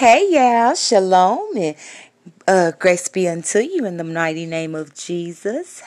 Hey, y'all. Shalom and uh, grace be unto you in the mighty name of Jesus.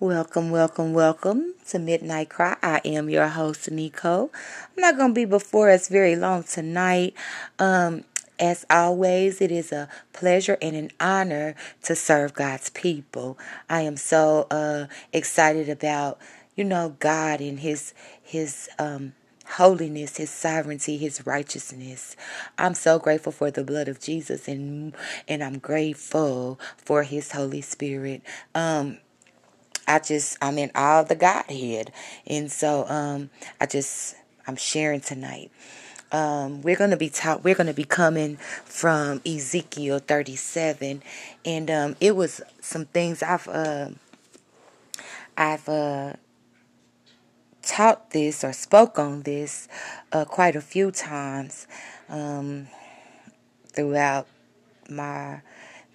Welcome, welcome, welcome to Midnight Cry. I am your host, Nico. I'm not going to be before us very long tonight. Um, as always, it is a pleasure and an honor to serve God's people. I am so uh, excited about, you know, God and His His um, holiness, his sovereignty, his righteousness. I'm so grateful for the blood of Jesus and and I'm grateful for his Holy Spirit. Um I just I'm in of the Godhead. And so um I just I'm sharing tonight. Um, we're to be talk. We're to be coming from Ezekiel 37, and um, it was some things I've uh, I've uh, taught this or spoke on this uh, quite a few times um, throughout my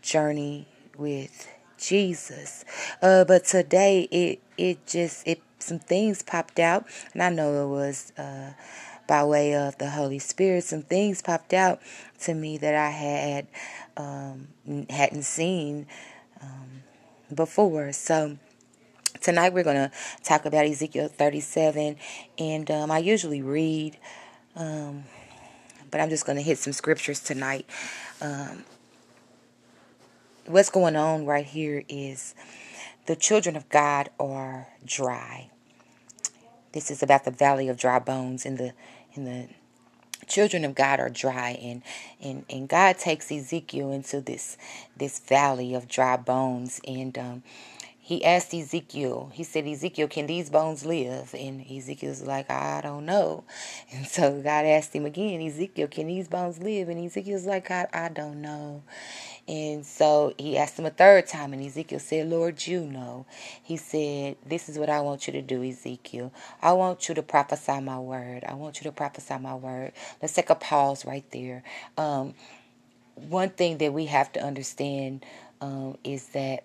journey with Jesus. Uh, but today it it just it some things popped out, and I know it was uh, by way of the Holy Spirit. Some things popped out to me that I had um, hadn't seen um, before. So Tonight we're going to talk about Ezekiel 37, and um, I usually read, um, but I'm just going to hit some scriptures tonight. Um, what's going on right here is the children of God are dry. This is about the valley of dry bones in the in the children of God are dry and and and God takes Ezekiel into this this valley of dry bones and um he asked Ezekiel, he said, Ezekiel, can these bones live? And Ezekiel's like, I don't know. And so God asked him again, Ezekiel, can these bones live? And Ezekiel's like, I, I don't know. And so he asked him a third time, and Ezekiel said, Lord, you know. He said, This is what I want you to do, Ezekiel. I want you to prophesy my word. I want you to prophesy my word. Let's take a pause right there. Um, one thing that we have to understand um, is that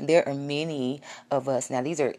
there are many of us now these are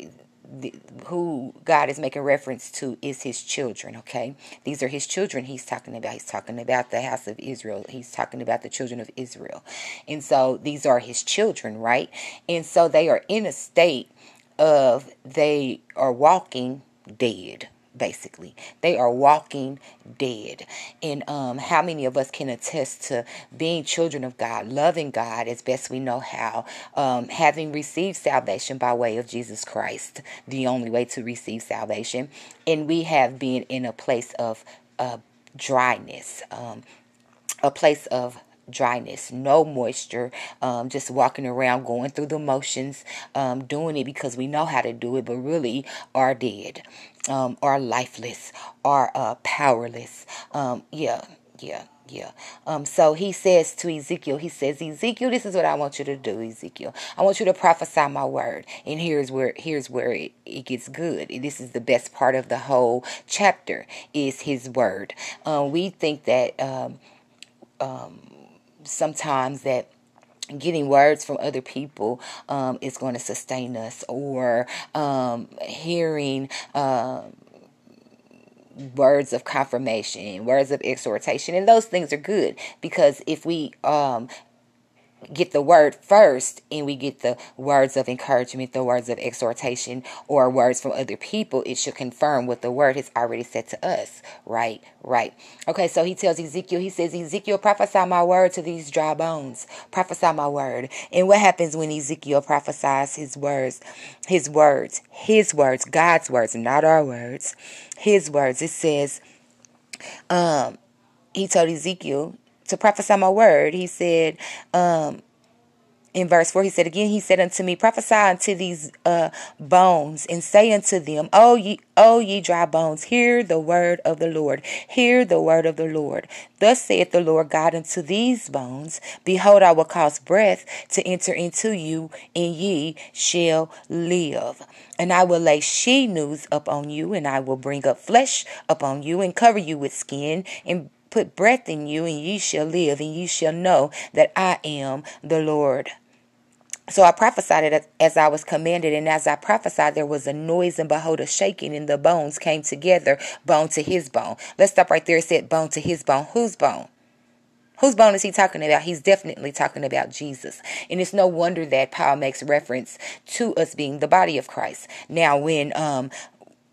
the, who God is making reference to is his children, okay? These are his children he's talking about. He's talking about the house of Israel. He's talking about the children of Israel. And so these are his children, right? And so they are in a state of they are walking dead basically. They are walking dead. And um, how many of us can attest to being children of God, loving God as best we know how, um, having received salvation by way of Jesus Christ, the only way to receive salvation. And we have been in a place of uh, dryness, um, a place of dryness, no moisture, um, just walking around, going through the motions, um, doing it because we know how to do it, but really are dead, um, are lifeless, are uh, powerless. Um, yeah, yeah. Yeah. Um, so he says to Ezekiel, he says, Ezekiel, this is what I want you to do, Ezekiel. I want you to prophesy my word. And here's where here's where it, it gets good. This is the best part of the whole chapter is his word. Um, we think that um, um, sometimes that getting words from other people um, is going to sustain us or um, hearing um, words of confirmation words of exhortation and those things are good because if we um, get the word first and we get the words of encouragement, the words of exhortation, or words from other people, it should confirm what the word has already said to us. Right, right. Okay, so he tells Ezekiel, he says, Ezekiel, prophesy my word to these dry bones. Prophesy my word. And what happens when Ezekiel prophesies his words? His words, his words, God's words, not our words, his words. It says, um, he told Ezekiel, to prophesy my word. He said, um, in verse 4 he said again he said unto me prophesy unto these uh, bones and say unto them oh ye oh ye dry bones hear the word of the lord. Hear the word of the lord. Thus saith the lord god unto these bones behold i will cause breath to enter into you and ye shall live. And i will lay sinews upon you and i will bring up flesh upon you and cover you with skin and put breath in you, and ye shall live, and ye shall know that I am the Lord. So I prophesied it as I was commanded, and as I prophesied, there was a noise, and behold, a shaking, and the bones came together, bone to his bone. Let's stop right there. It said bone to his bone. Whose bone? Whose bone is he talking about? He's definitely talking about Jesus. And it's no wonder that Paul makes reference to us being the body of Christ. Now, when um,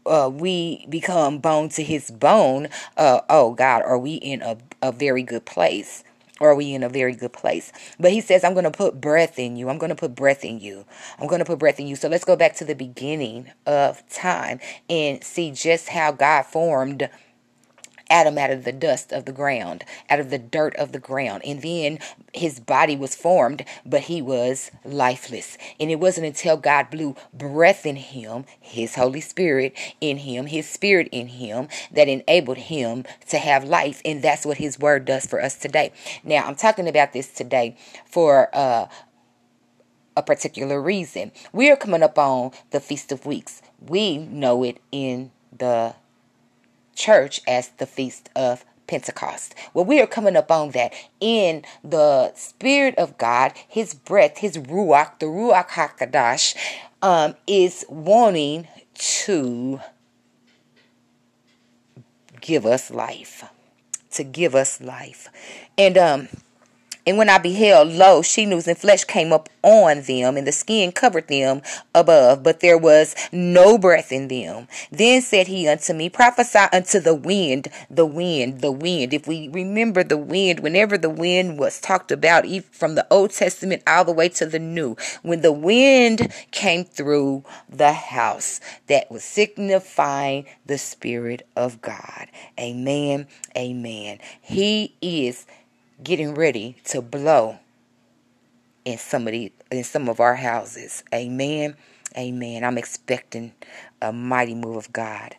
uh, we become bone to his bone, uh, oh God, are we in a, a very good place? Or are we in a very good place? But he says, I'm going to put breath in you. I'm going to put breath in you. I'm going to put breath in you. So let's go back to the beginning of time and see just how God formed Adam out of the dust of the ground, out of the dirt of the ground. And then his body was formed, but he was lifeless. And it wasn't until God blew breath in him, his Holy Spirit in him, his spirit in him, that enabled him to have life. And that's what his word does for us today. Now, I'm talking about this today for uh, a particular reason. We are coming up on the Feast of Weeks. We know it in the church as the Feast of Pentecost. Well, we are coming up on that in the Spirit of God, His breath, His Ruach, the Ruach HaKadosh, um, is wanting to give us life. To give us life. And um and when I beheld, lo, sinews and flesh came up on them, and the skin covered them above, but there was no breath in them. Then said he unto me, Prophesy unto the wind, the wind, the wind. If we remember the wind, whenever the wind was talked about, from the Old Testament all the way to the New, when the wind came through the house, that was signifying the Spirit of God. Amen. Amen. He is getting ready to blow in some of the in some of our houses. Amen. Amen. I'm expecting a mighty move of God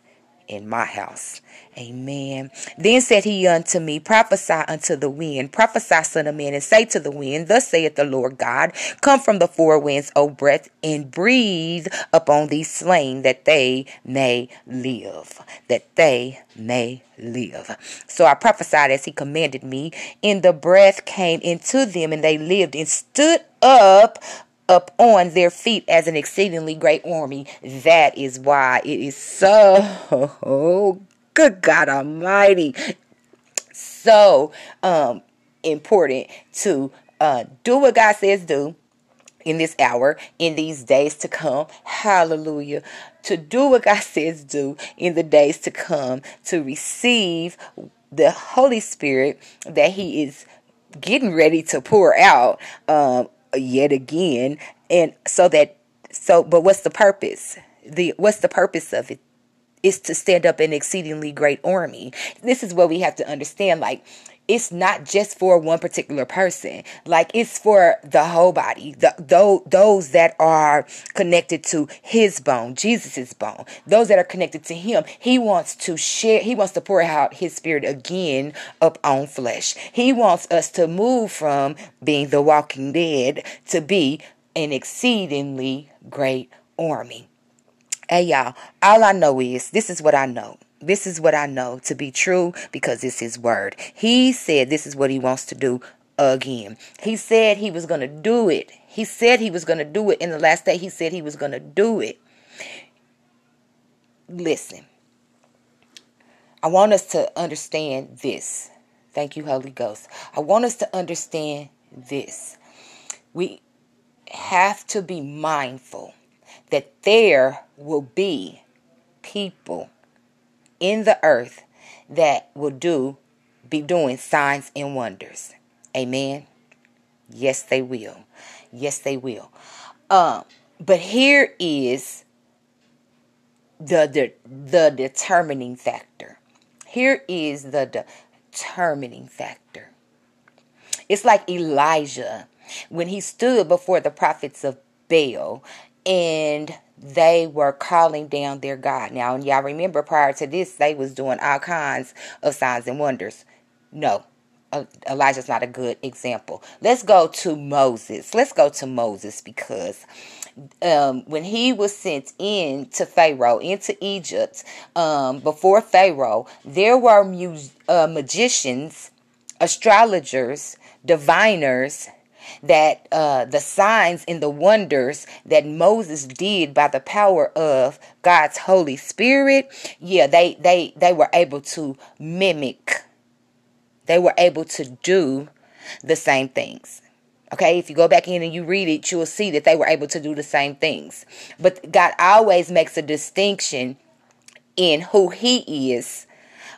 in my house. Amen. Then said he unto me, Prophesy unto the wind, prophesy, son of man, and say to the wind, Thus saith the Lord God, Come from the four winds, O breath, and breathe upon these slain, that they may live. That they may live. So I prophesied as he commanded me, and the breath came into them, and they lived and stood up up on their feet as an exceedingly great army. That is why it is so good God Almighty. So um important to uh do what God says do in this hour, in these days to come. Hallelujah. To do what God says do in the days to come, to receive the Holy Spirit that He is getting ready to pour out um, yet again and so that so but what's the purpose? The what's the purpose of it? Is to stand up an exceedingly great army. This is what we have to understand like it's not just for one particular person. Like it's for the whole body the those, those that are connected to his bone jesus's bone those that are connected to him. He wants to share he wants to pour out his spirit again up on flesh. He wants us to move from being the walking dead to be an exceedingly great army. Hey y'all all i know is this is what i know this is what I know to be true because it's His word. He said this is what He wants to do again. He said He was going to do it. He said He was going to do it in the last day. He said He was going to do it. Listen, I want us to understand this. Thank you, Holy Ghost. I want us to understand this. We have to be mindful that there will be people in the earth that will do be doing signs and wonders. Amen. Yes, they will. Yes, they will. Um, but here is the, the the determining factor. Here is the determining factor. It's like Elijah when he stood before the prophets of Baal and they were calling down their God. Now, and y'all remember prior to this, they was doing all kinds of signs and wonders. No, Elijah's not a good example. Let's go to Moses. Let's go to Moses because um, when he was sent in to Pharaoh, into Egypt, um, before Pharaoh, there were mu- uh, magicians, astrologers, diviners, that uh, the signs and the wonders that Moses did by the power of God's Holy Spirit, yeah, they they they were able to mimic. They were able to do the same things. Okay, if you go back in and you read it, you will see that they were able to do the same things. But God always makes a distinction in who He is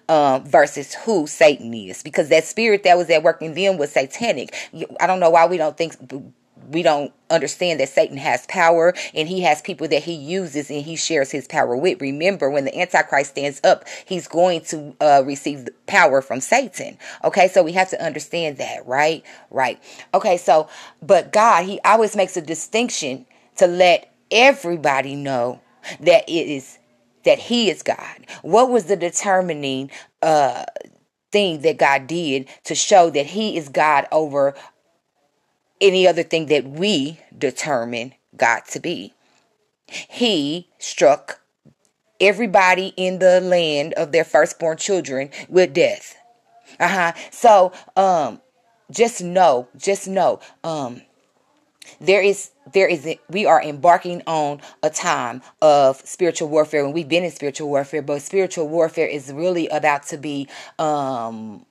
um, versus who Satan is, because that spirit that was at work in them was satanic. I don't know why we don't think we don't understand that Satan has power and he has people that he uses and he shares his power with. Remember, when the Antichrist stands up, he's going to uh, receive power from Satan. Okay, so we have to understand that, right? Right. Okay, so, but God, he always makes a distinction to let everybody know that it is that he is God. What was the determining uh thing that God did to show that he is God over any other thing that we determine God to be. He struck everybody in the land of their firstborn children with death. Uh-huh. So um just know, just know, um there is there is we are embarking on a time of spiritual warfare and we've been in spiritual warfare but spiritual warfare is really about to be um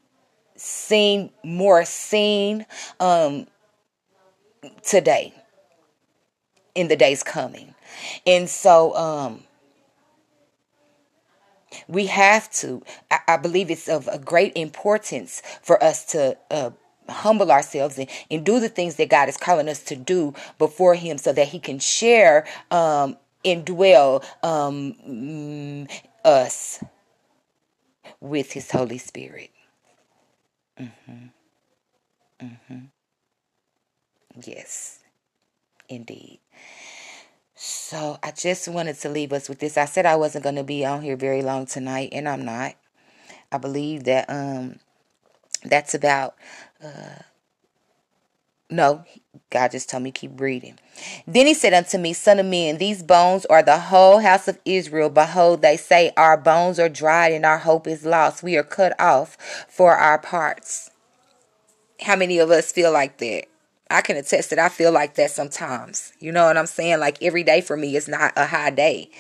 seen more seen um today in the days coming. And so um we have to I, I believe it's of a great importance for us to uh humble ourselves and, and do the things that God is calling us to do before him so that he can share um and dwell um mm, us with his Holy Spirit. Mm-hmm. Mm-hmm. Yes, indeed. So I just wanted to leave us with this. I said I wasn't going to be on here very long tonight, and I'm not. I believe that um that's about uh no, God just told me keep reading. Then he said unto me, Son of man, these bones are the whole house of Israel. Behold, they say, Our bones are dried and our hope is lost. We are cut off for our parts. How many of us feel like that? I can attest that I feel like that sometimes. You know what I'm saying? Like every day for me is not a high day.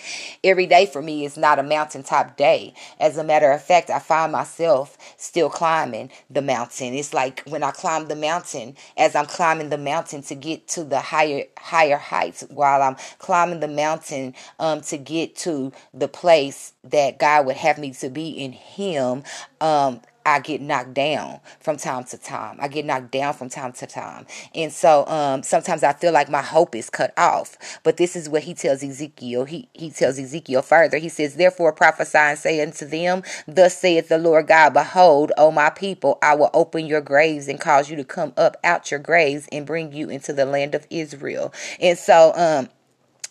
Every day for me is not a mountaintop day. As a matter of fact, I find myself still climbing the mountain. It's like when I climb the mountain, as I'm climbing the mountain to get to the higher higher heights, while I'm climbing the mountain um, to get to the place that God would have me to be in Him. Um, I get knocked down from time to time. I get knocked down from time to time. And so um, sometimes I feel like my hope is cut off. But this is what he tells Ezekiel. He, he tells Ezekiel further. He says, Therefore prophesy and say unto them, Thus saith the Lord God, Behold, O my people, I will open your graves and cause you to come up out your graves and bring you into the land of Israel. And so um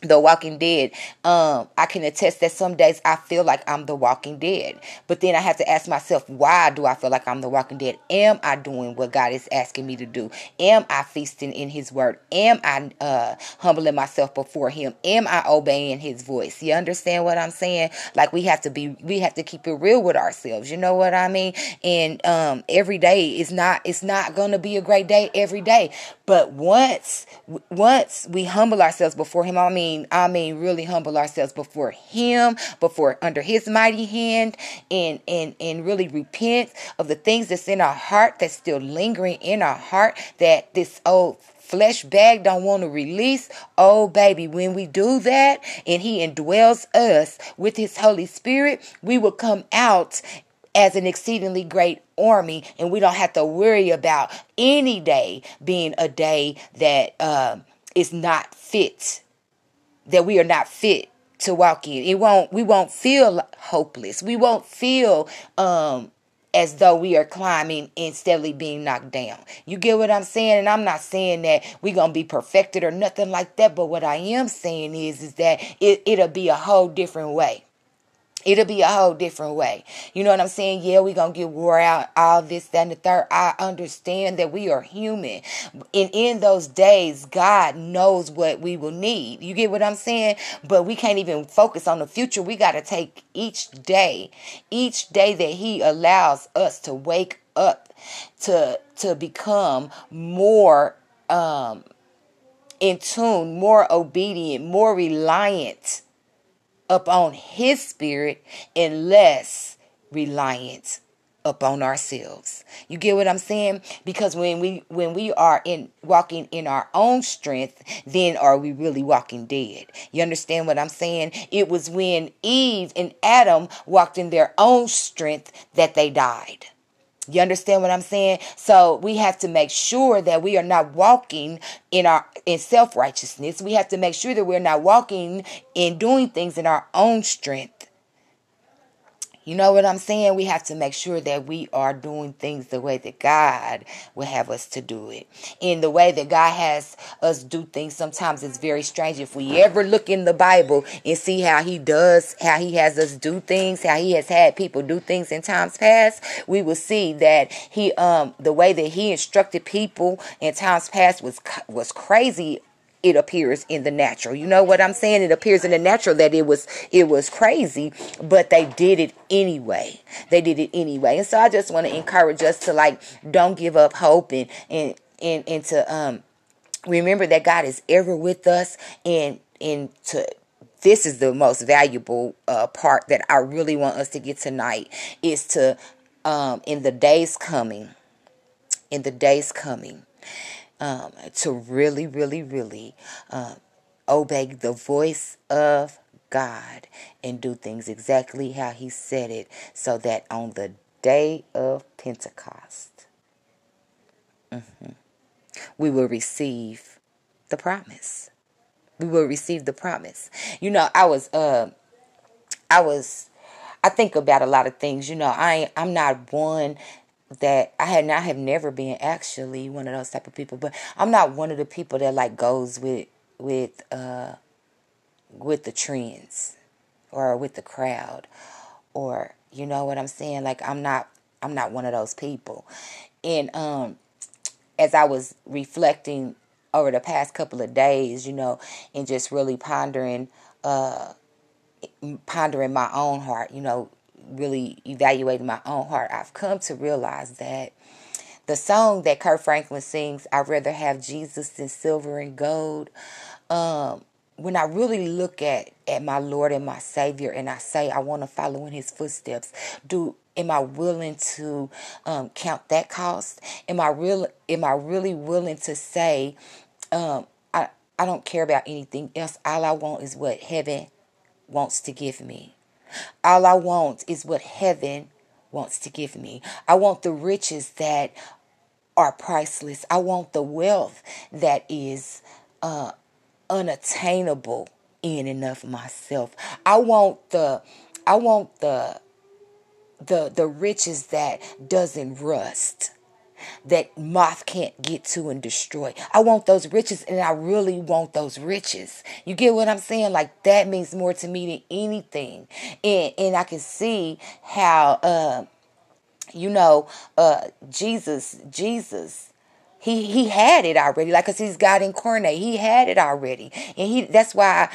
the walking dead. Um i can attest that some days i feel like i'm the walking dead but then i have to ask myself why do i feel like i'm the walking dead? Am i doing what god is asking me to do? Am i feasting in his word? Am i uh humbling myself before him? Am i obeying his voice? You understand what i'm saying? Like we have to be we have to keep it real with ourselves. You know what i mean? And um every day is not it's not gonna be a great day every day. But once once we humble ourselves before him i mean mean, I mean, really humble ourselves before Him, before under His mighty hand, and and and really repent of the things that's in our heart that's still lingering in our heart that this old flesh bag don't want to release. Oh, baby, when we do that and He indwells us with His Holy Spirit, we will come out as an exceedingly great army, and we don't have to worry about any day being a day that uh, is not fit that we are not fit to walk in. It won't we won't feel hopeless. We won't feel um as though we are climbing and steadily being knocked down. You get what I'm saying? And I'm not saying that we're gonna be perfected or nothing like that, but what I am saying is is that it, it'll be a whole different way it'll be a whole different way. You know what I'm saying? Yeah, we're going to get wore out, all this, that, and the third. I understand that we are human. And in those days, God knows what we will need. You get what I'm saying? But we can't even focus on the future. We got to take each day, each day that He allows us to wake up to to become more um in tune, more obedient, more reliant upon his spirit and less reliance upon ourselves. You get what I'm saying? Because when we when we are in walking in our own strength, then are we really walking dead? You understand what I'm saying? It was when Eve and Adam walked in their own strength that they died. You understand what I'm saying? So we have to make sure that we are not walking in our in self-righteousness. We have to make sure that we're not walking in doing things in our own strength. You know what I'm saying? We have to make sure that we are doing things the way that God will have us to do it. In the way that God has us do things, sometimes it's very strange. If we ever look in the Bible and see how He does, how He has us do things, how He has had people do things in times past, we will see that He, um, the way that He instructed people in times past was was crazy it appears in the natural. You know what I'm saying? It appears in the natural that it was it was crazy, but they did it anyway. They did it anyway. And so I just want to encourage us to like don't give up hope and and and, and to um remember that God is ever with us and and to this is the most valuable uh, part that I really want us to get tonight is to um in the days coming in the days coming um, to really, really, really uh, obey the voice of God and do things exactly how He said it, so that on the day of Pentecost, mm-hmm, we will receive the promise. We will receive the promise. You know, I was, uh, I was, I think about a lot of things. You know, I I'm not one that I had I have never been actually one of those type of people, but I'm not one of the people that like goes with with uh with the trends or with the crowd or you know what I'm saying? Like I'm not I'm not one of those people. And um as I was reflecting over the past couple of days, you know, and just really pondering uh pondering my own heart, you know, really evaluating my own heart, I've come to realize that the song that Kirk Franklin sings, I'd rather have Jesus than silver and gold. Um, when I really look at, at my Lord and my Savior and I say I want to follow in his footsteps, do am I willing to um, count that cost? Am I real am I really willing to say um, I I don't care about anything else. All I want is what heaven wants to give me. All I want is what heaven wants to give me. I want the riches that are priceless. I want the wealth that is uh, unattainable in and of myself. I want the I want the the the riches that doesn't rust that moth can't get to and destroy. I want those riches and I really want those riches. You get what I'm saying? Like that means more to me than anything. And and I can see how uh you know uh Jesus Jesus he he had it already like cuz he's God incarnate. He had it already. And he that's why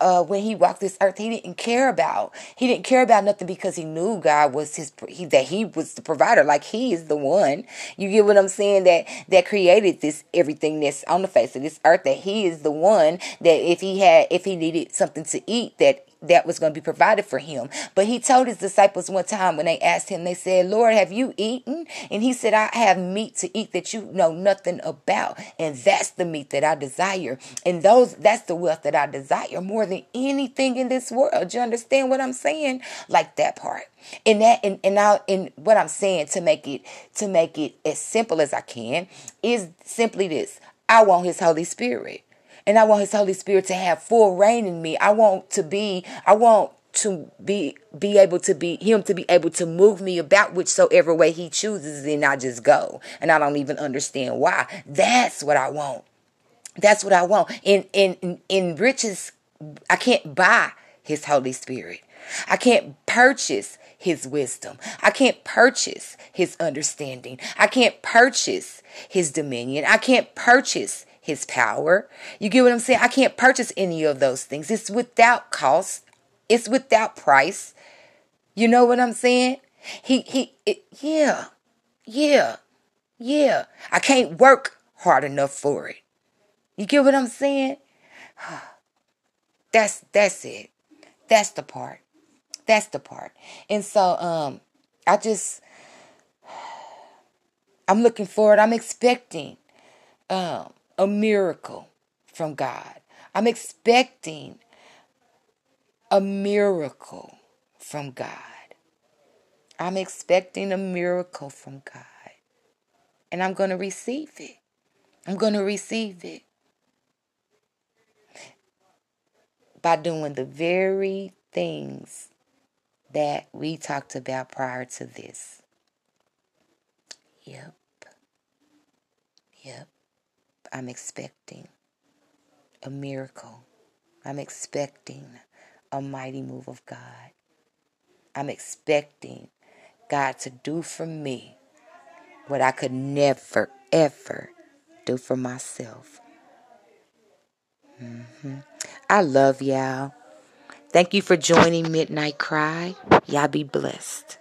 uh, when he walked this earth, he didn't care about. He didn't care about nothing because he knew God was his. He, that he was the provider. Like he is the one. You get what I'm saying? That that created this everything that's on the face of this earth. That he is the one that if he had, if he needed something to eat, that that was going to be provided for him. But he told his disciples one time when they asked him, they said, Lord, have you eaten? And he said, I have meat to eat that you know nothing about. And that's the meat that I desire. And those that's the wealth that I desire more than anything in this world. Do you understand what I'm saying? Like that part. And that and, and now and what I'm saying to make it to make it as simple as I can is simply this. I want his Holy Spirit. And I want his Holy Spirit to have full reign in me. I want to be, I want to be be able to be him to be able to move me about whichsoever way he chooses and I just go and I don't even understand why that's what I want that's what I want in in in riches I can't buy his Holy Spirit I can't purchase his wisdom. I can't purchase his understanding. I can't purchase his dominion. I can't purchase his power. You get what I'm saying? I can't purchase any of those things. It's without cost. It's without price. You know what I'm saying? He he it, yeah. Yeah. Yeah. I can't work hard enough for it. You get what I'm saying? That's that's it. That's the part. That's the part. And so um I just I'm looking forward. I'm expecting um, a miracle from God. I'm expecting a miracle from God. I'm expecting a miracle from God. And I'm going to receive it. I'm going to receive it by doing the very things that we talked about prior to this. Yep. Yep. I'm expecting a miracle. I'm expecting a mighty move of God. I'm expecting God to do for me what I could never, ever do for myself. Mm-hmm. I love y'all. Thank you for joining Midnight Cry. Y'all be blessed.